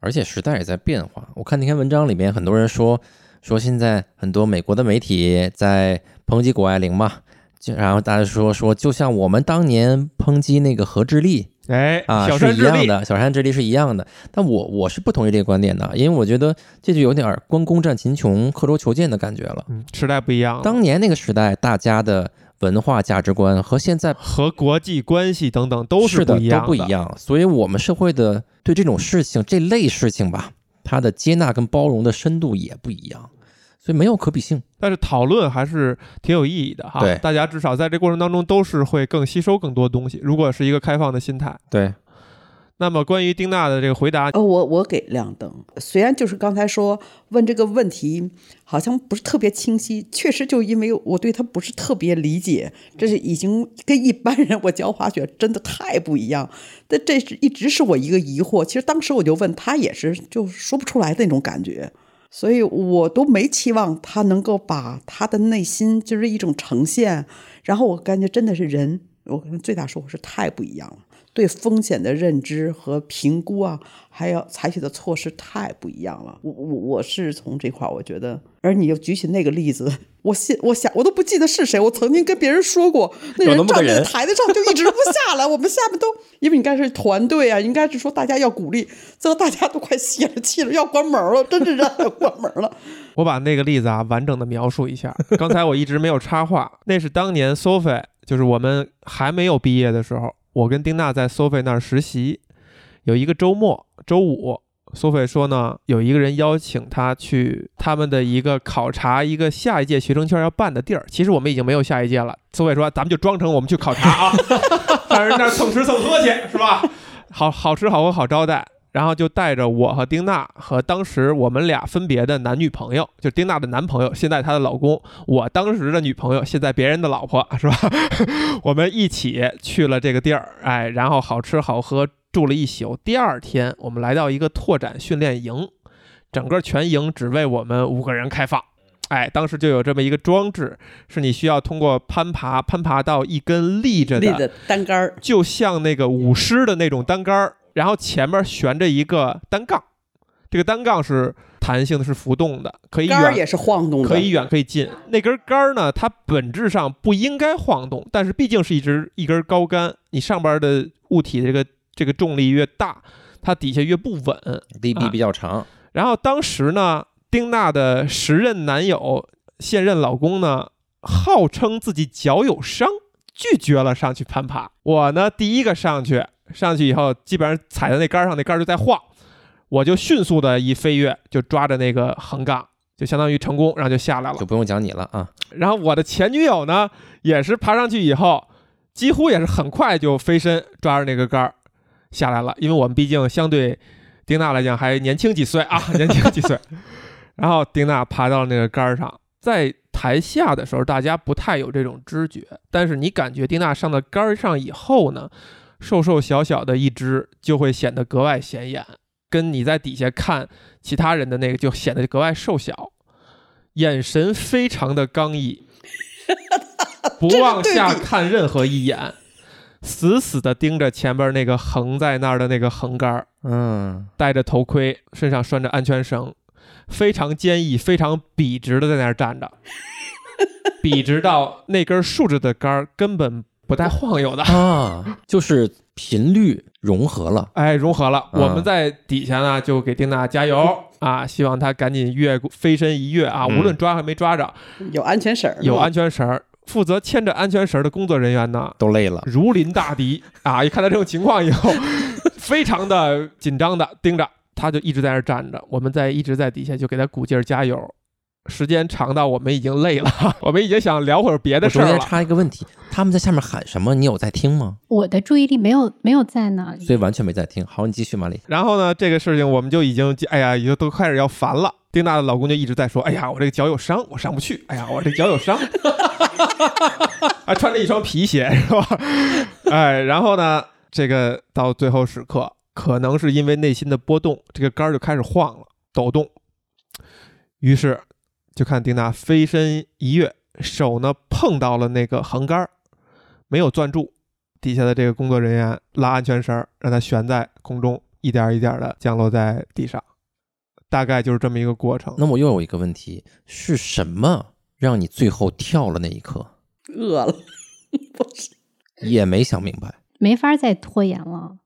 而且时代也在变化。我看那篇文章里面，很多人说说现在很多美国的媒体在抨击谷爱凌嘛，就然后大家说说，就像我们当年抨击那个何智丽哎，啊是一样的，小山智丽是一样的。但我我是不同意这个观点的，因为我觉得这就有点关公战秦琼、刻舟求剑的感觉了。嗯，时代不一样，当年那个时代，大家的文化价值观和现在和国际关系等等都是的不一样，都不一。样。所以，我们社会的对这种事情、这类事情吧，它的接纳跟包容的深度也不一样，所以没有可比性。但是讨论还是挺有意义的哈。对大家至少在这过程当中都是会更吸收更多东西。如果是一个开放的心态，对，那么关于丁娜的这个回答，呃，我我给亮灯，虽然就是刚才说问这个问题好像不是特别清晰，确实就因为我对他不是特别理解，这是已经跟一般人我教滑雪真的太不一样。但这是一直是我一个疑惑。其实当时我就问他，也是就说不出来的那种感觉，所以我都没期望他能够把他的内心就是一种呈现。然后我感觉真的是人，我可能最大收获是太不一样了。对风险的认知和评估啊，还有采取的措施太不一样了。我我我是从这块儿，我觉得，而你又举起那个例子，我现我想我都不记得是谁，我曾经跟别人说过，那人站在台子上就一直不下来，我们下面都因为应该是团队啊，应该是说大家要鼓励，最后大家都快泄了气了，要关门了，真是要关门了。*laughs* 我把那个例子啊完整的描述一下。刚才我一直没有插话，那是当年 Sophie，就是我们还没有毕业的时候，我跟丁娜在 Sophie 那儿实习，有一个周末，周五。苏菲说呢，有一个人邀请他去他们的一个考察一个下一届学生圈要办的地儿。其实我们已经没有下一届了。苏菲说，咱们就装成我们去考察啊，*laughs* 在人那儿蹭吃蹭喝去，是吧？好好吃好喝好招待。然后就带着我和丁娜和当时我们俩分别的男女朋友，就丁娜的男朋友，现在她的老公，我当时的女朋友，现在别人的老婆，是吧？*laughs* 我们一起去了这个地儿，哎，然后好吃好喝，住了一宿。第二天，我们来到一个拓展训练营，整个全营只为我们五个人开放。哎，当时就有这么一个装置，是你需要通过攀爬，攀爬到一根立着的，单杆儿，就像那个舞狮的那种单杆儿，然后前面悬着一个单杠，这个单杠是弹性的，是浮动的，可以远杆也是晃动的，可以远可以近。那根杆儿呢，它本质上不应该晃动，但是毕竟是一支一根高杆，你上边的物体这个这个重力越大，它底下越不稳。力臂比较长，然后当时呢，丁娜的时任男友、现任老公呢，号称自己脚有伤，拒绝了上去攀爬。我呢，第一个上去，上去以后，基本上踩在那杆儿上，那杆儿就在晃，我就迅速的一飞跃，就抓着那个横杠，就相当于成功，然后就下来了就。不用讲你了啊。然后我的前女友呢，也是爬上去以后，几乎也是很快就飞身抓着那个杆儿下来了，因为我们毕竟相对丁娜来讲还年轻几岁啊，*laughs* 年轻几岁。然后丁娜爬到了那个杆儿上，在台下的时候，大家不太有这种知觉，但是你感觉丁娜上到杆儿上以后呢，瘦瘦小小的一只就会显得格外显眼，跟你在底下看其他人的那个就显得格外瘦小，眼神非常的刚毅，不往下看任何一眼，死死地盯着前边那个横在那儿的那个横杆儿，嗯，戴着头盔，身上拴着安全绳，非常坚毅、非常笔直的在那儿站着，*laughs* 笔直到那根竖着的杆儿根本不带晃悠的。啊，就是频率融合了。哎，融合了。嗯我们在底下呢，就给丁娜加油啊！希望她赶紧越过飞身一跃啊！嗯无论抓还没抓着，有安全绳儿，有安全绳儿，负责牵着安全绳儿的工作人员呢，都累了，如临大敌啊！一看到这种情况以后，*laughs* 非常的紧张的盯着，他就一直在那儿站着，我们在一直在底下就给他鼓劲儿加油。时间长到我们已经累了，*laughs* 我们已经想聊会儿别的事儿了。插一个问题，他们在下面喊什么？你有在听吗？我的注意力没有没有在那里。所以完全没在听。好，你继续，马里。然后呢，这个事情我们就已经，哎呀，已经都开始要烦了。丁娜的老公就一直在说：“哎呀，我这个脚有伤，我上不去。哎呀，我这脚有伤。*laughs* ”还穿着一双皮鞋是吧？*laughs* 哎，然后呢，这个到最后时刻，可能是因为内心的波动，这个杆儿就开始晃了，抖动。于是就看丁娜飞身一跃，手呢碰到了那个横杆儿，没有攥住。底下的这个工作人员拉安全绳，让它悬在空中，一点儿一点的降落在地上。大概就是这么一个过程。那我又有一个问题，是什么让你最后跳了那一刻？饿了，*laughs* 不是也没想明白。没法再拖延了，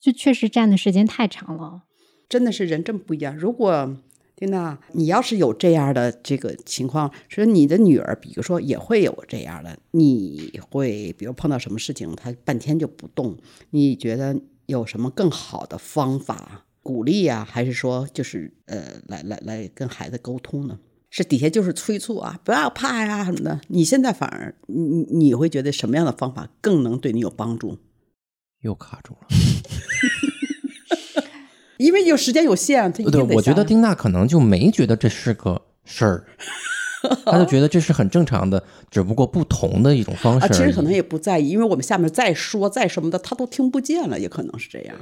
就确实站的时间太长了。真的是人真不一样。如果丁娜，你要是有这样的这个情况，说你的女儿，比如说也会有这样的，你会比如碰到什么事情，她半天就不动，你觉得有什么更好的方法鼓励呀、还是说就是呃，来来来跟孩子沟通呢？是底下就是催促啊，不要怕呀什么的。你现在反而你你你会觉得什么样的方法更能对你有帮助？又卡住了。*laughs* 因为有时间有限，他一对，定得我觉得下丁娜可能就没觉得这是个事儿，*laughs* 她就觉得这是很正常的，只不过不同的一种方式啊，已。其实可能也不在意，因为我们下面再说再什么的，他都听不见了，也可能是这样。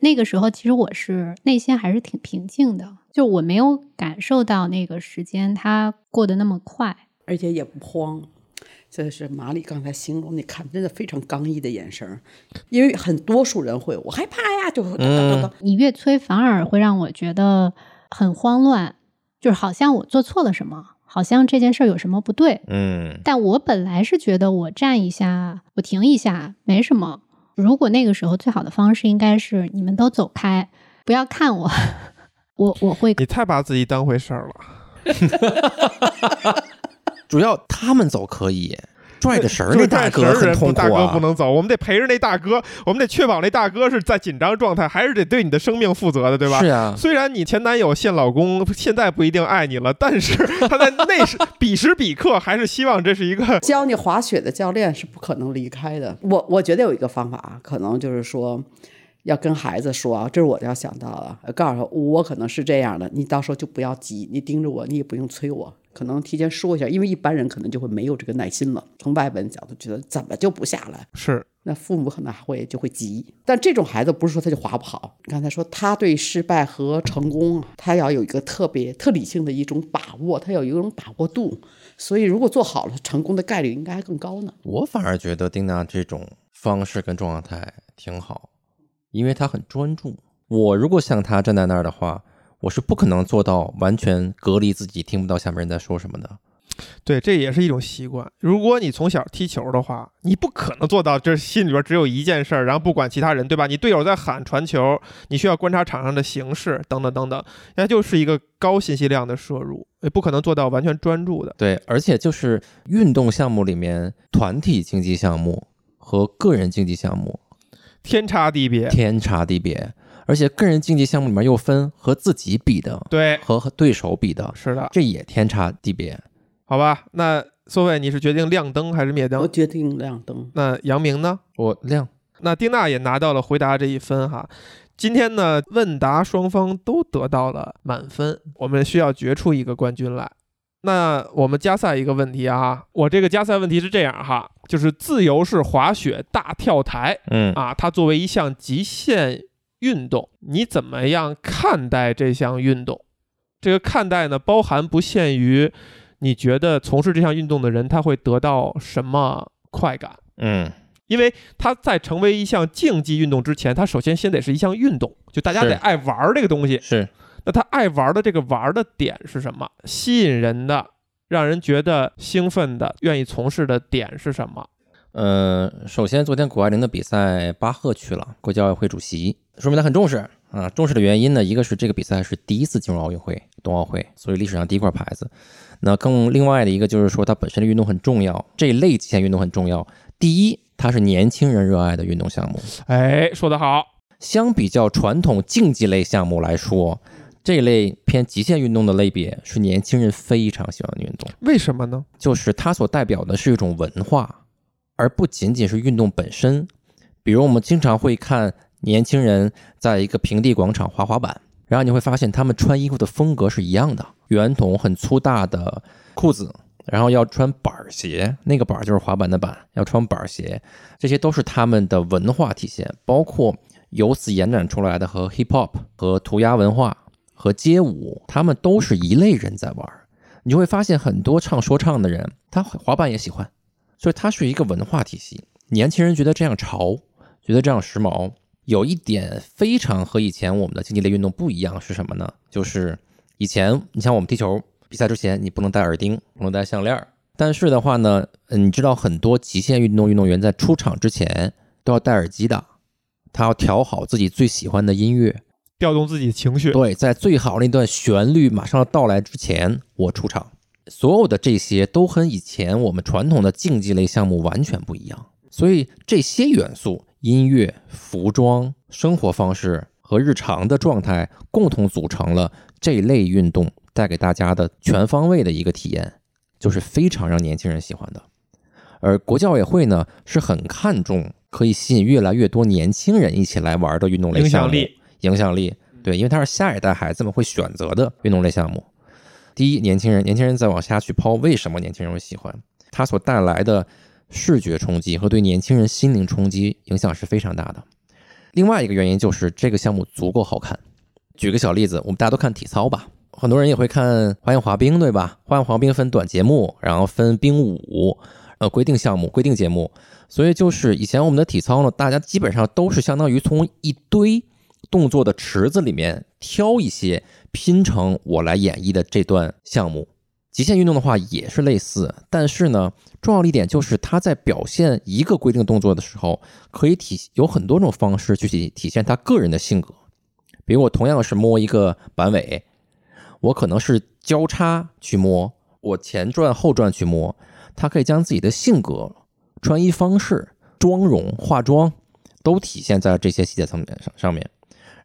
那个时候，其实我是内心还是挺平静的，就我没有感受到那个时间它过得那么快。而且也不慌。这是马里刚才形容，你看真的非常刚毅的眼神，因为很多数人会我害怕呀，就哒哒哒哒你越催，反而会让我觉得很慌乱，就是好像我做错了什么，好像这件事儿有什么不对。嗯，但我本来是觉得我站一下，我停一下没什么。如果那个时候最好的方式应该是你们都走开，不要看我，*laughs* 我我会你太把自己当回事儿了。*laughs* 主要他们走可以，拽着绳儿那就是大拽绳儿哥很痛苦大哥不啊。能走，我们得陪着那大哥，我们得确保那大哥是在紧张状态，还是得对你的生命负责的，对吧？是啊，虽然你前男友现老公现在不一定爱你了，但是他在那时彼时彼刻还是希望这是一个 *laughs* 教你滑雪的教练是不可能离开的。我我觉得有一个方法啊，可能就是说。要跟孩子说啊，这是我要想到的，告诉他我可能是这样的，你到时候就不要急，你盯着我，你也不用催我，可能提前说一下，因为一般人可能就会没有这个耐心了。从外本角度觉得怎么就不下来？是那父母可能还会就会急。但这种孩子不是说他就滑不好，刚才说他对失败和成功啊，他要有一个特别特理性的一种把握，他有一种把握度。所以如果做好了，成功的概率应该还更高呢。我反而觉得丁娜这种方式跟状态挺好，因为他很专注。我如果像他站在那儿的话，我是不可能做到完全隔离自己，听不到下面人在说什么的。对，这也是一种习惯。如果你从小踢球的话，你不可能做到这心里边只有一件事儿，然后不管其他人，对吧？你队友在喊传球，你需要观察场上的形势，等等等等，那就是一个高信息量的摄入，也不可能做到完全专注的。对，而且就是运动项目里面，团体竞技项目和个人竞技项目天差地别。天差地别，而且个人竞技项目里面又分和自己比的对，和和对手比的，是的，这也天差地别。好吧。那苏伟，你是决定亮灯还是灭灯我？决定亮灯。那杨明呢？我亮，那丁娜也拿到了回答这一分哈。今天呢，问答双方都得到了满分，我们需要决出一个冠军来。那我们加赛一个问题啊，我这个加赛问题是这样哈，就是自由式滑雪大跳台嗯啊，它作为一项极限运动，你怎么样看待这项运动？这个看待呢，包含不限于你觉得从事这项运动的人他会得到什么快感。嗯，因为它在成为一项竞技运动之前，它首先先得是一项运动，就大家得爱玩儿这个东西。是那他爱玩的这个玩的点是什么？吸引人的，让人觉得兴奋的，愿意从事的点是什么？呃，首先，昨天谷爱凌的比赛，巴赫去了，国际奥委会主席，说明他很重视啊。重视的原因呢，一个是这个比赛是第一次进入奥运会、冬奥会，所以历史上第一块牌子。那更另外的一个就是说，它本身的运动很重要，这一类极限运动很重要。第一，它是年轻人热爱的运动项目，哎，说得好，相比较传统竞技类项目来说，这类偏极限运动的类别是年轻人非常喜欢的运动。为什么呢？就是它所代表的是一种文化，而不仅仅是运动本身。比如我们经常会看年轻人在一个平地广场滑滑板，然后你会发现他们穿衣服的风格是一样的，圆筒很粗大的裤子，然后要穿板儿鞋，那个板儿就是滑板的板，要穿板儿鞋，这些都是他们的文化体现，包括由此延展出来的和 hip hop 和涂鸦文化和街舞，他们都是一类人在玩儿。你就会发现很多唱说唱的人，他滑板也喜欢，所以它是一个文化体系。年轻人觉得这样潮，觉得这样时髦。有一点非常和以前我们的竞技类运动不一样是什么呢？就是以前你像我们踢球比赛之前，你不能戴耳钉，不能戴项链。但是的话呢，嗯你知道很多极限运动运动员在出场之前都要戴耳机的，他要调好自己最喜欢的音乐，调动自己的情绪。对，在最好那段旋律马上要到来之前，我出场。所有的这些都和以前我们传统的竞技类项目完全不一样。所以这些元素，音乐、服装、生活方式和日常的状态，共同组成了这类运动带给大家的全方位的一个体验，就是非常让年轻人喜欢的。而国际奥委会呢，是很看重可以吸引越来越多年轻人一起来玩的运动类项目。影响力，影响力，对，因为它是下一代孩子们会选择的运动类项目。第一，年轻人，年轻人再往下去抛，为什么年轻人会喜欢？它所带来的视觉冲击和对年轻人心灵冲击影响是非常大的。另外一个原因就是这个项目足够好看。举个小例子，我们大家都看体操吧，很多人也会看花样滑冰，对吧？花样滑冰分短节目，然后分冰舞，呃，规定项目、规定节目。所以就是以前我们的体操呢，大家基本上都是相当于从一堆动作的池子里面挑一些拼成我来演绎的这段项目。极限运动的话也是类似，但是呢，重要的一点就是它在表现一个规定动作的时候，可以体有很多种方式去体体现他个人的性格。比如我同样是摸一个板尾，我可能是交叉去摸，我前转后转去摸，他可以将自己的性格、穿衣方式、妆容、化妆都体现在这些细节层面上上面。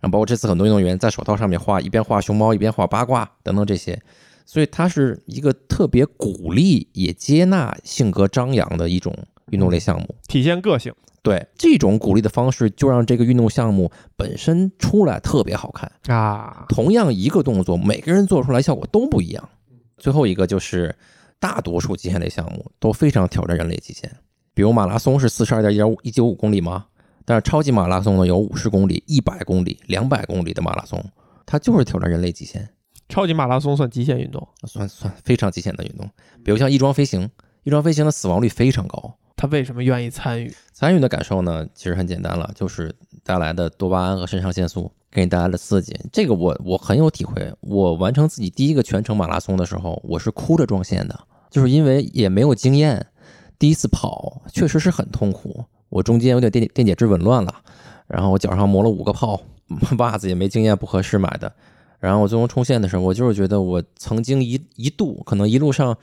然后包括这次很多运动员在手套上面画，一边画熊猫一边画八卦等等这些，所以它是一个特别鼓励也接纳性格张扬的一种运动类项目。体现个性对这种鼓励的方式，就让这个运动项目本身出来特别好看。啊，同样一个动作，每个人做出来效果都不一样。最后一个就是，大多数极限类项目都非常挑战人类极限，比如马拉松是四十二点一点五一九五公里吗？但是超级马拉松呢有五十公里、一百公里、两百公里的马拉松，它就是挑战人类极限，超级马拉松算极限运动，算算非常极限的运动。比如像翼装飞行，翼装飞行的死亡率非常高。他为什么愿意参与？参与的感受呢，其实很简单了，就是带来的多巴胺和肾上腺素给你带来的刺激。这个我我很有体会。我完成自己第一个全程马拉松的时候，我是哭着撞线的，就是因为也没有经验，第一次跑确实是很痛苦。我中间有点电电解质紊乱了，然后我脚上磨了五个泡，袜子也没经验，不合适买的。然后我最终冲线的时候，我就是觉得我曾经一一度可能一路上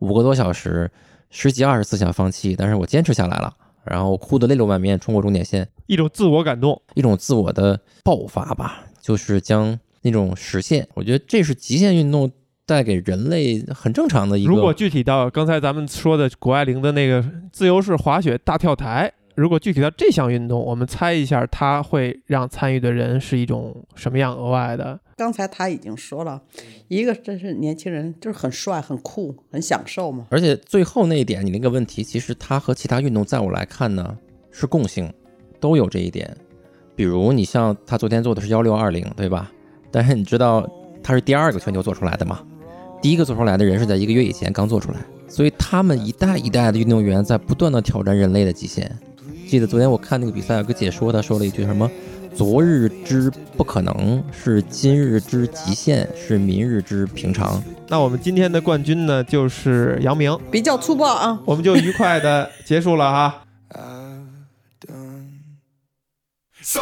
五个多小时。十几二十次想放弃，但是我坚持下来了，然后哭得泪流满面，冲过终点线，一种自我感动，一种自我的爆发吧，就是将那种实现。我觉得这是极限运动带给人类很正常的一个。如果具体到刚才咱们说的谷爱凌的那个自由式滑雪大跳台。如果具体到这项运动，我们猜一下，它会让参与的人是一种什么样额外的？刚才他已经说了，一个真是年轻人，就是很帅、很酷、很享受嘛。而且最后那一点，你那个问题，其实它和其他运动在我来看呢是共性，都有这一点。比如你像他昨天做的是幺六二零，对吧？但是你知道他是第二个全球做出来的吗？第一个做出来的人是在一个月以前刚做出来，所以他们一代一代的运动员在不断的挑战人类的极限。记得昨天我看那个比赛，有个解说，他说了一句什么：“昨日之不可能是今日之极限，是明日之平常。”那我们今天的冠军呢，就是杨明，比较粗暴啊，我们就愉快的结束了哈。*laughs* So